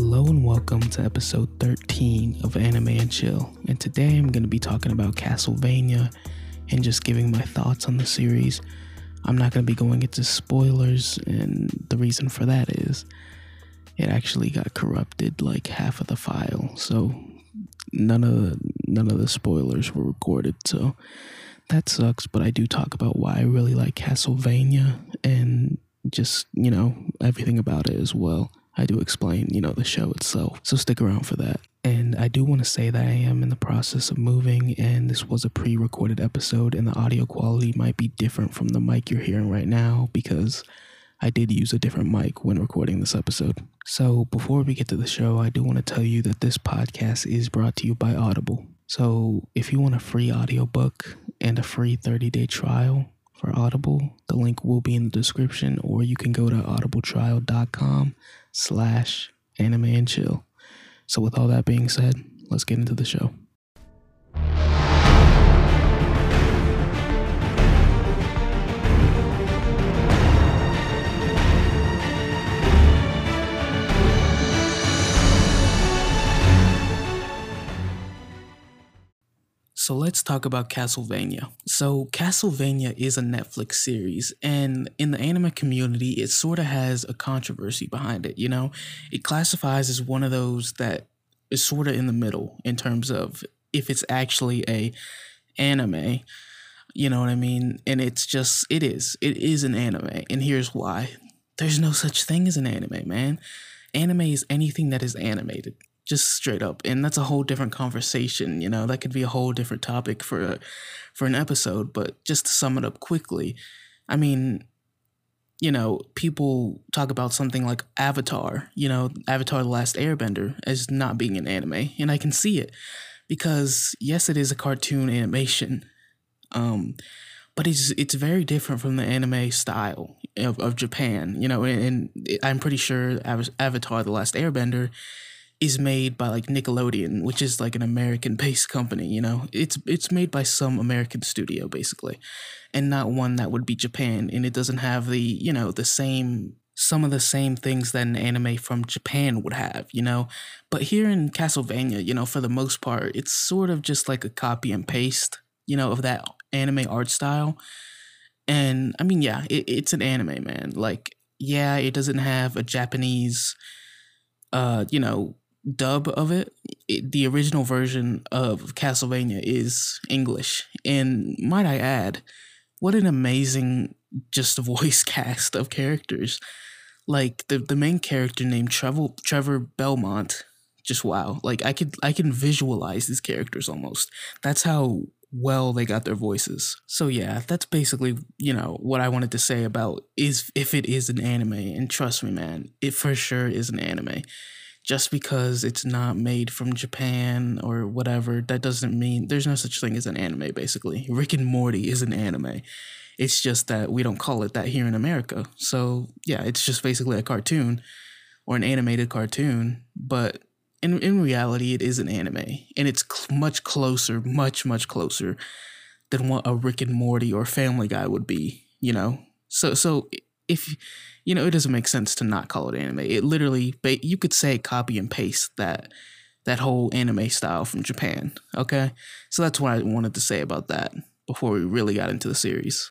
Hello and welcome to episode 13 of Anime and Chill. And today I'm going to be talking about Castlevania and just giving my thoughts on the series. I'm not going to be going into spoilers, and the reason for that is it actually got corrupted like half of the file. So none of the, none of the spoilers were recorded. So that sucks, but I do talk about why I really like Castlevania and just, you know, everything about it as well. I do explain, you know, the show itself. So stick around for that. And I do want to say that I am in the process of moving, and this was a pre recorded episode, and the audio quality might be different from the mic you're hearing right now because I did use a different mic when recording this episode. So before we get to the show, I do want to tell you that this podcast is brought to you by Audible. So if you want a free audiobook and a free 30 day trial, for Audible. The link will be in the description, or you can go to audibletrial.com slash anime and chill. So with all that being said, let's get into the show. So let's talk about Castlevania. So Castlevania is a Netflix series, and in the anime community, it sort of has a controversy behind it. You know, it classifies as one of those that is sort of in the middle in terms of if it's actually a anime. You know what I mean? And it's just it is. It is an anime, and here's why. There's no such thing as an anime, man. Anime is anything that is animated just straight up and that's a whole different conversation you know? That could be a whole different topic for for an episode but just to sum it up quickly i mean you know people talk about something like avatar you know? Avatar the last airbender as not being an anime and i can see it because yes it is a cartoon animation um but it's it's very different from the anime style of, of japan you know? And, and i'm pretty sure avatar the last airbender is made by like Nickelodeon, which is like an American based company, you know. It's it's made by some American studio basically and not one that would be Japan and it doesn't have the, you know, the same some of the same things that an anime from Japan would have, you know. But here in Castlevania, you know, for the most part, it's sort of just like a copy and paste, you know, of that anime art style. And I mean, yeah, it, it's an anime, man. Like, yeah, it doesn't have a Japanese uh, you know, dub of it, it, the original version of Castlevania is English. And might I add, what an amazing just voice cast of characters. Like the the main character named Trevor Trevor Belmont, just wow. Like I could I can visualize these characters almost. That's how well they got their voices. So yeah, that's basically, you know, what I wanted to say about is if it is an anime and trust me man, it for sure is an anime just because it's not made from Japan or whatever, that doesn't mean there's no such thing as an anime, basically. Rick and Morty is an anime. It's just that we don't call it that here in America. So, yeah, it's just basically a cartoon or an animated cartoon, but in, in reality, it is an anime. And it's cl- much closer, much, much closer than what a Rick and Morty or Family Guy would be, you know? So, so if you know, it doesn't make sense to not call it anime. It literally, you could say copy and paste that that whole anime style from Japan. Okay, so that's what I wanted to say about that before we really got into the series.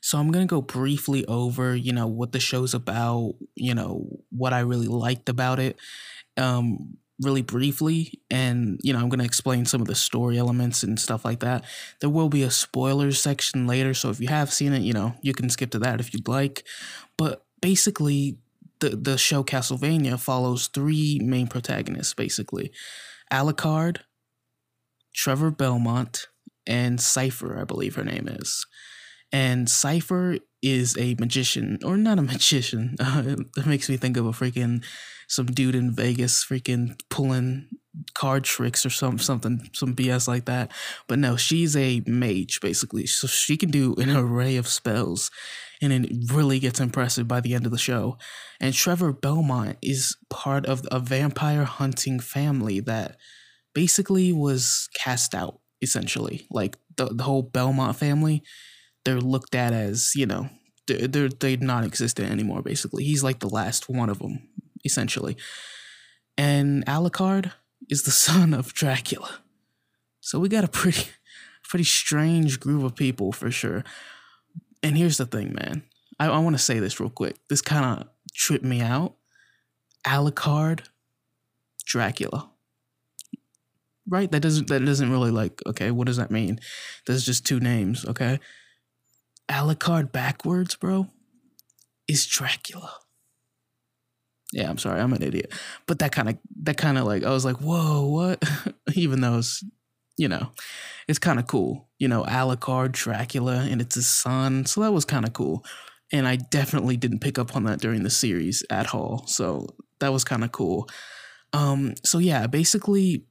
So I'm gonna go briefly over, you know, what the show's about, you know, what I really liked about it, um, really briefly, and you know, I'm gonna explain some of the story elements and stuff like that. There will be a spoilers section later, so if you have seen it, you know, you can skip to that if you'd like. But basically the the show Castlevania follows three main protagonists basically. Alucard, Trevor Belmont, and Sypha, I believe her name is. And Sypha is a magician, or not a magician. It makes me think of a freaking some dude in Vegas freaking pulling card tricks or some something some BS like that. But no, she's a mage basically. So she can do an array of spells and it really gets impressive by the end of the show. And Trevor Belmont is part of a vampire hunting family that basically was cast out essentially. Like the the whole Belmont family, they're looked at as, you know, they're, they're, they're not existent anymore basically. He's like the last one of them essentially And Alucard is the son of Dracula. So we got a pretty pretty strange group of people for sure. And here's the thing, man. I, I want to say this real quick. This kind of tripped me out. Alucard, Dracula. Right? That doesn't that doesn't really like, okay, what does that mean? There's just two names, okay? Alucard backwards, bro, is Dracula. Yeah, I'm sorry, I'm an idiot. But that kind of that kind of like I was like, whoa, what? Even though it's you know, it's kind of cool. You know, Alucard, Dracula, and it's his son. So that was kind of cool. And I definitely didn't pick up on that during the series at all. So that was kind of cool. Um, so yeah, basically,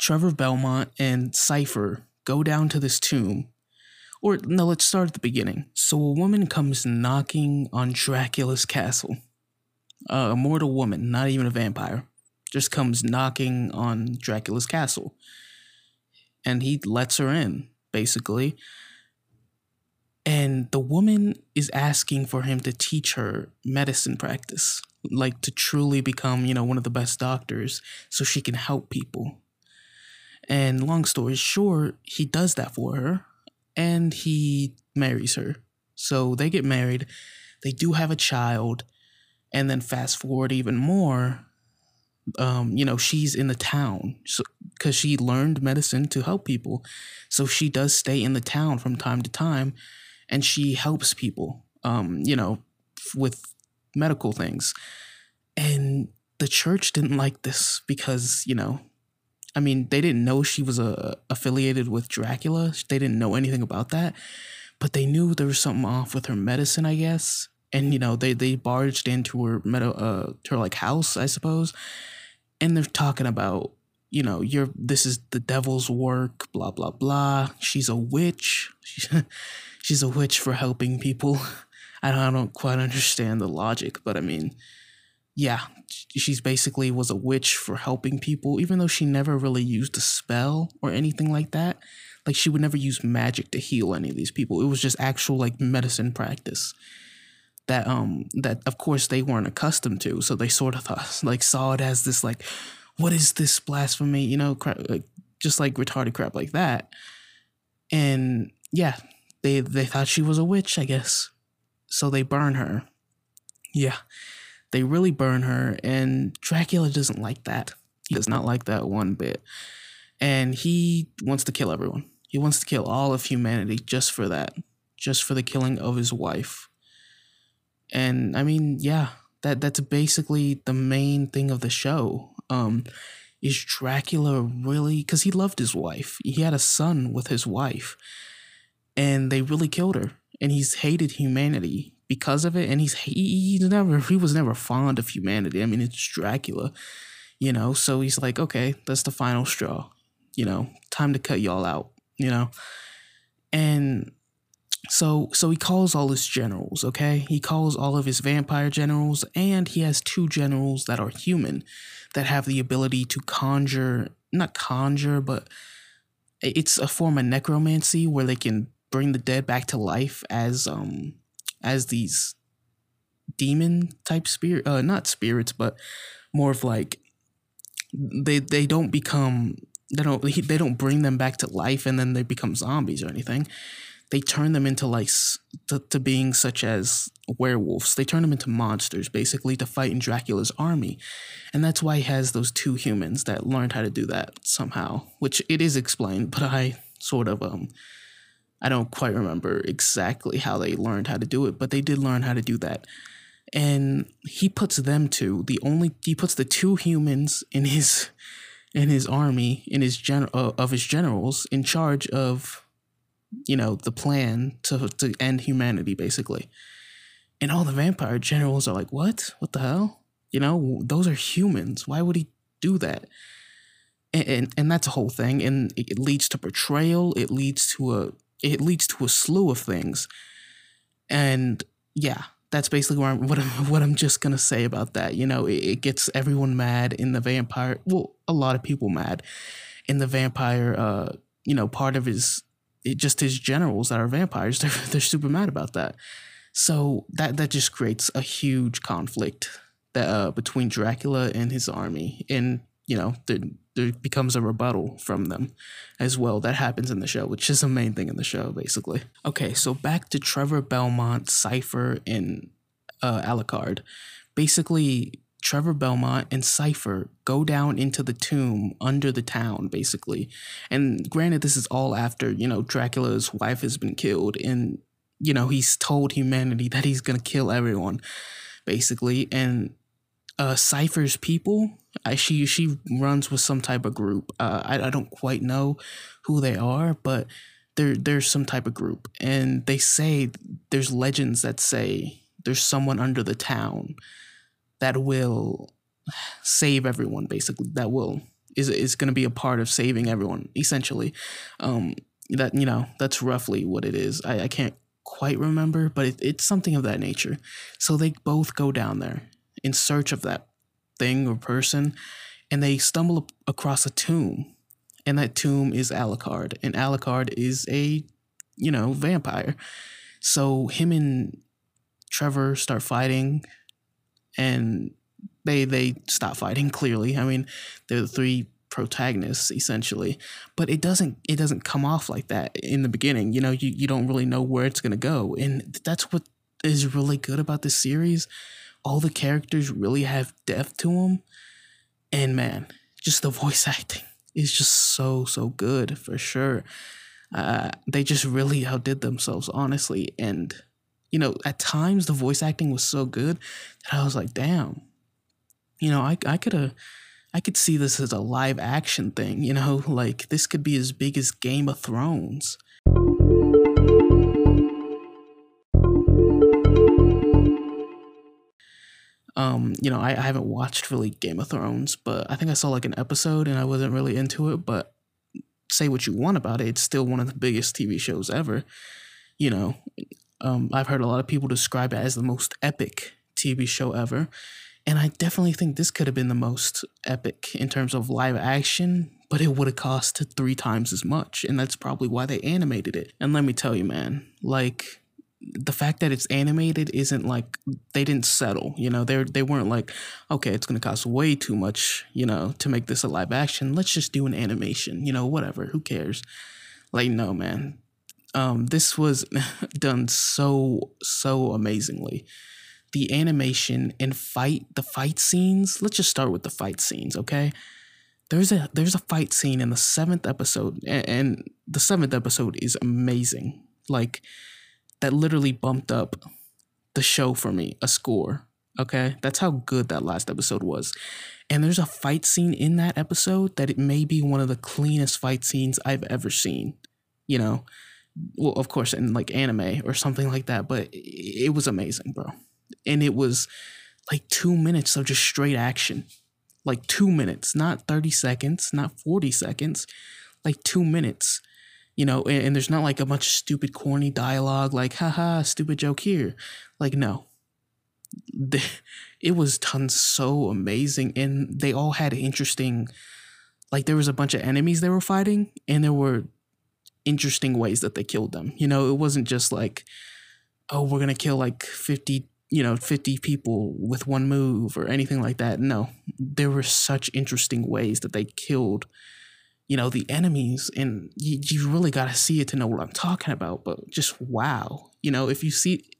Trevor Belmont and Sypha go down to this tomb. Or no, let's start at the beginning. So a woman comes knocking on Dracula's castle. Uh, a mortal woman, not even a vampire, just comes knocking on Dracula's castle and he lets her in, basically. And the woman is asking for him to teach her medicine practice, like to truly become, you know, one of the best doctors so she can help people. And long story short, he does that for her and he marries her. So they get married, they do have a child, and then fast forward even more, um, you know, she's in the town because so, she learned medicine to help people. So she does stay in the town from time to time and she helps people, um, you know, with medical things. And the church didn't like this because, you know, I mean, they didn't know she was uh, affiliated with Dracula. They didn't know anything about that, but they knew there was something off with her medicine, I guess. And you know, they they barged into her meta, uh, her like house, I suppose, and they're talking about you know you're this is the devil's work blah blah blah. She's a witch. She's a witch for helping people. I don't, I don't quite understand the logic but i mean yeah she's basically was a witch for helping people even though she never really used a spell or anything like that. Like she would never use magic to heal any of these people. It was just actual like medicine practice that um that of course they weren't accustomed to. So they sort of thought like saw it as this like what is this blasphemy? You know crap, like, just like retarded crap like that. And yeah they they thought she was a witch i guess. So they burn her. Yeah they really burn her. And dracula doesn't like that. He does not like that one bit. And he wants to kill everyone. He wants to kill all of humanity just for that just for the killing of his wife and I mean, yeah, that that's basically the main thing of the show. Um, is Dracula really? Because he loved his wife. He had a son with his wife, and they really killed her. And he's hated humanity because of it. And he's he, he never he was never fond of humanity. I mean, it's Dracula, you know. So he's like, okay, that's the final straw. You know, time to cut y'all out. You know, and so so he calls all his generals, okay? He calls all of his vampire generals and he has two generals that are human that have the ability to conjure, not conjure, but it's a form of necromancy where they can bring the dead back to life as um as these demon type spirit uh not spirits but more of like they they don't become they don't they don't bring them back to life and then they become zombies or anything they turn them into like to, to being such as werewolves. They turn them into monsters basically to fight in Dracula's army. And that's why he has those two humans that learned how to do that somehow, which it is explained, but I sort of um I don't quite remember exactly how they learned how to do it, but they did learn how to do that. And he puts them two, the only he puts the two humans in his in his army, in his gen uh, of his generals in charge of you know, the plan to to end humanity basically. And all the vampire generals are like, "What? What the hell? You know, those are humans. Why would he do that?" And and, and that's a whole thing and it leads to betrayal, it leads to a it leads to a slew of things. And yeah, that's basically what I'm, what I'm, what I'm just gonna say about that. You know, it, it, gets everyone mad in the vampire. Well, a lot of people mad in the vampire. Uh, you know, part of his it just his generals that are vampires. They're they're super mad about that. So that that just creates a huge conflict that uh, between Dracula and his army, and you know there there becomes a rebuttal from them as well. That happens in the show, which is the main thing in the show, basically. Okay, so back to Trevor Belmont, Sypha, and uh, Alucard. Basically, Trevor Belmont and Sypha go down into the tomb under the town, basically. And granted, this is all after, you know, Dracula's wife has been killed and, you know, he's told humanity that he's going to kill everyone, basically. And uh, Sypha's people, uh, she she runs with some type of group. Uh, I, I don't quite know who they are, but there there's some type of group. And they say there's legends that say there's someone under the town that will save everyone basically that will is is going to be a part of saving everyone essentially. Um that you know that's roughly what it is. I, I can't quite remember but it, it's something of that nature. So they both go down there in search of that thing or person and they stumble across a tomb and that tomb is alucard and alucard is a you know vampire. So him and trevor start fighting and they they stop fighting clearly. I mean they're the three protagonists essentially. But it doesn't it doesn't come off like that in the beginning. You know you, you don't really know where it's going to go. And that's what is really good about this series. All the characters really have depth to them and man just the voice acting is just so so good for sure. Uh, they just really outdid themselves honestly. And you know, at times the voice acting was so good that I was like, damn, you know, I, I could have, I could see this as a live action thing, you know, like this could be as big as Game of Thrones. Um, you know, I, I haven't watched really Game of Thrones, but I think I saw like an episode and I wasn't really into it, but say what you want about it, it's still one of the biggest TV shows ever. You know, um, I've heard a lot of people describe it as the most epic TV show ever. And I definitely think this could have been the most epic in terms of live action, but it would have cost three times as much. And that's probably why they animated it. And let me tell you, man, like the fact that it's animated isn't like they didn't settle, you know, they they weren't like, okay, it's gonna cost way too much, you know, to make this a live action. Let's just do an animation, you know, whatever, who cares? Like, no, man um, this was done so so amazingly. The animation and fight, the fight scenes. Let's just start with the fight scenes, okay? There's a there's a fight scene in the seventh episode, and, and the seventh episode is amazing. Like that literally bumped up the show for me a score. Okay, that's how good that last episode was. And there's a fight scene in that episode that it may be one of the cleanest fight scenes I've ever seen. You know, well, of course, in like anime or something like that, but it was amazing, bro. And it was like two minutes of just straight action. Like two minutes, not 30 seconds, not 40 seconds, like two minutes. You know, and, and there's not like a bunch of stupid, corny dialogue like, haha, stupid joke here. Like, no. The, it was done so amazing. And they all had interesting, like, there was a bunch of enemies they were fighting, and there were interesting ways that they killed them. You know, it wasn't just like, oh, we're gonna kill like fifty, you know, fifty people with one move or anything like that. No, there were such interesting ways that they killed, you know, the enemies, and you, you really got to see it to know what I'm talking about. But just wow, you know, if you see,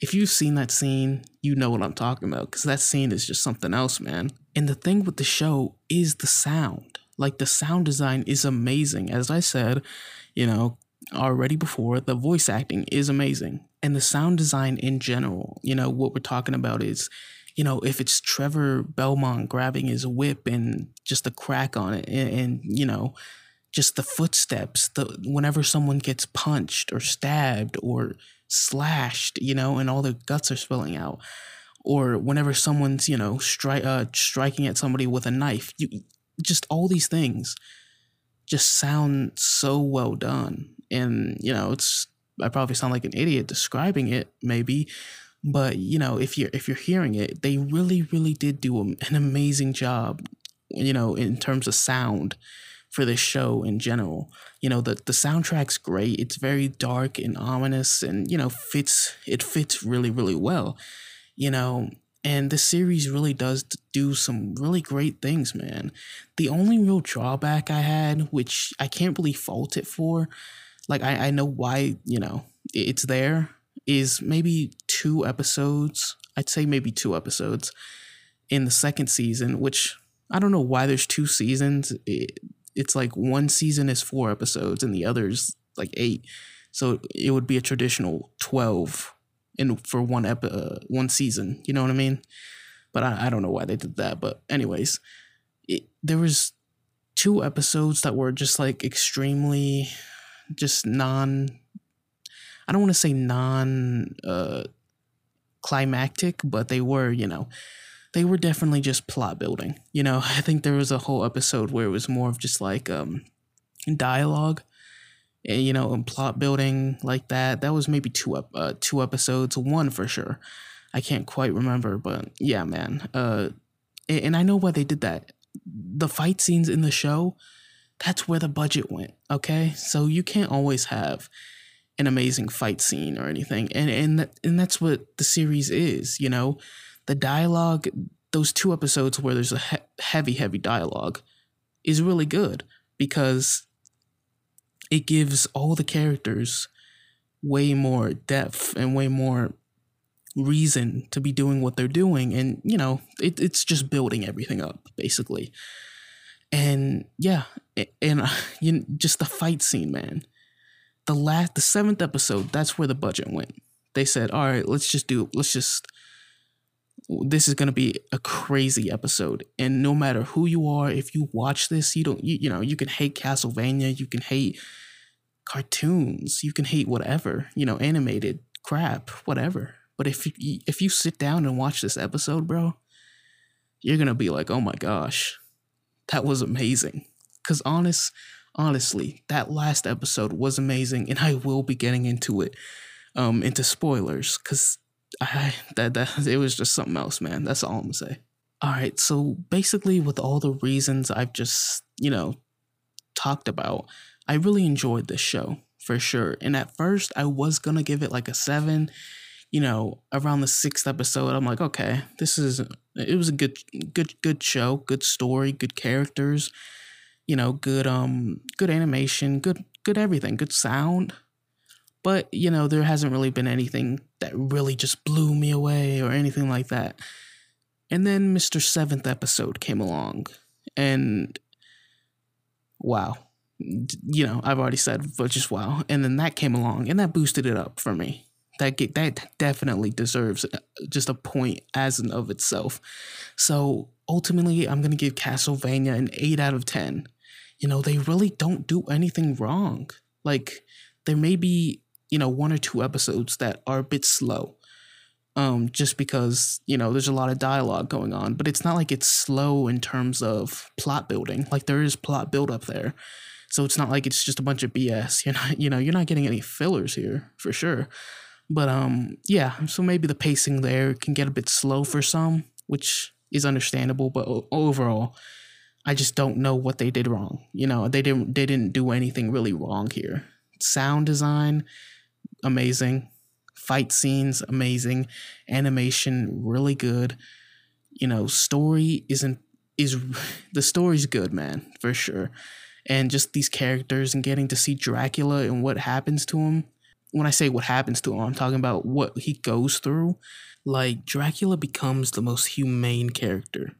if you've seen that scene, you know what I'm talking about because that scene is just something else, man. And the thing with the show is the sound. Like the sound design is amazing. As I said, you know, already before, the voice acting is amazing. And the sound design in general, you know, what we're talking about is, you know, if it's Trevor Belmont grabbing his whip and just the crack on it and, and you know, just the footsteps, the whenever someone gets punched or stabbed or slashed, you know, and all their guts are spilling out, or whenever someone's, you know, stri- uh, striking at somebody with a knife, you just all these things just sound so well done. And, you know, it's I probably sound like an idiot describing it, maybe, but you know, if you're if you're hearing it, they really, really did do an amazing job, you know, in terms of sound for this show in general. You know, the the soundtrack's great. It's very dark and ominous and, you know, fits it fits really, really well. You know, And this series really does do some really great things, man. The only real drawback I had, which I can't really fault it for, like I, I know why, you know, it's there, is maybe two episodes. I'd say maybe two episodes in the second season, which I don't know why there's two seasons. It, it's like one season is four episodes and the other's like eight. So it would be a traditional 12 in for one ep- uh, one season. You know what I mean? But I, I don't know why they did that. But anyways, it, there was two episodes that were just like extremely just non I don't want to say non uh climactic, but they were, you know, they were definitely just plot building. You know, I think there was a whole episode where it was more of just like um dialogue you know, and plot building like that. That was maybe two up uh, two episodes, one for sure. I can't quite remember, but yeah, man. Uh and I know why they did that. The fight scenes in the show, that's where the budget went, okay? So you can't always have an amazing fight scene or anything. And and and that's what the series is, you know the dialogue, those two episodes where there's a he- heavy, heavy dialogue, is really good because it gives all the characters way more depth and way more reason to be doing what they're doing. And, you know, it, it's just building everything up, basically. And yeah, and uh, you know, just the fight scene, man. The last, the seventh episode, that's where the budget went. They said, all right, let's just do, let's just this is going to be a crazy episode. And no matter who you are if you watch this you don't you, you know you can hate castlevania you can hate cartoons you can hate whatever you know animated crap whatever. But if you, if you sit down and watch this episode bro you're going to be like oh my gosh that was amazing. Cuz honest honestly that last episode was amazing and I will be getting into it um into spoilers cuz I that that it was just something else, man. That's all I'm gonna say. All right, so basically, with all the reasons I've just you know talked about, I really enjoyed this show for sure. And at first, I was gonna give it like a seven. You know, around the sixth episode, I'm like, okay, this is it was a good, good, good show, good story, good characters. You know, good um, good animation, good, good everything, good sound. But, you know, there hasn't really been anything that really just blew me away or anything like that. And then Mr. Seventh episode came along, and wow. You know, I've already said, but just wow. And then that came along, and that boosted it up for me. That get, that definitely deserves uh, just a point as and of itself. So ultimately, I'm gonna give Castlevania an eight out of ten. You know, they really don't do anything wrong. Like there may be you know, one or two episodes that are a bit slow. Um, just because, you know, there's a lot of dialogue going on, but it's not like it's slow in terms of plot building. Like there is plot build up there. So it's not like it's just a bunch of BS. You're not, you know, you're not getting any fillers here for sure. But um, yeah, so maybe the pacing there can get a bit slow for some, which is understandable. But overall, I just don't know what they did wrong. You know, they didn't they didn't do anything really wrong here. Sound design, amazing. Fight scenes, amazing. Animation, really good. You know, story isn't is the story's good, man, for sure. And just these characters and getting to see Dracula and what happens to him. When I say what happens to him, I'm talking about what he goes through. Like Dracula becomes the most humane character.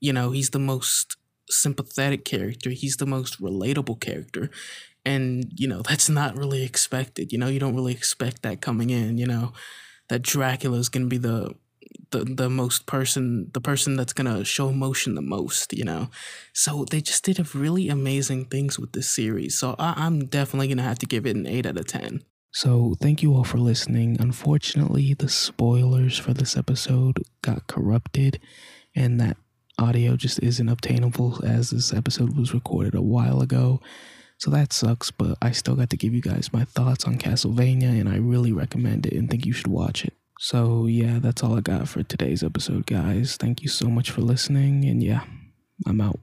You know, he's the most sympathetic character. He's the most relatable character and you know that's not really expected you know you don't really expect that coming in you know that dracula is going to be the the the most person the person that's going to show emotion the most you know so they just did a really amazing things with this series so I, i'm definitely going to have to give it an 8 out of 10 so, thank you all for listening. Unfortunately, the spoilers for this episode got corrupted, and that audio just isn't obtainable as this episode was recorded a while ago. So that sucks, but I still got to give you guys my thoughts on Castlevania, and I really recommend it and think you should watch it. So, yeah, that's all I got for today's episode, guys. Thank you so much for listening, and yeah, I'm out.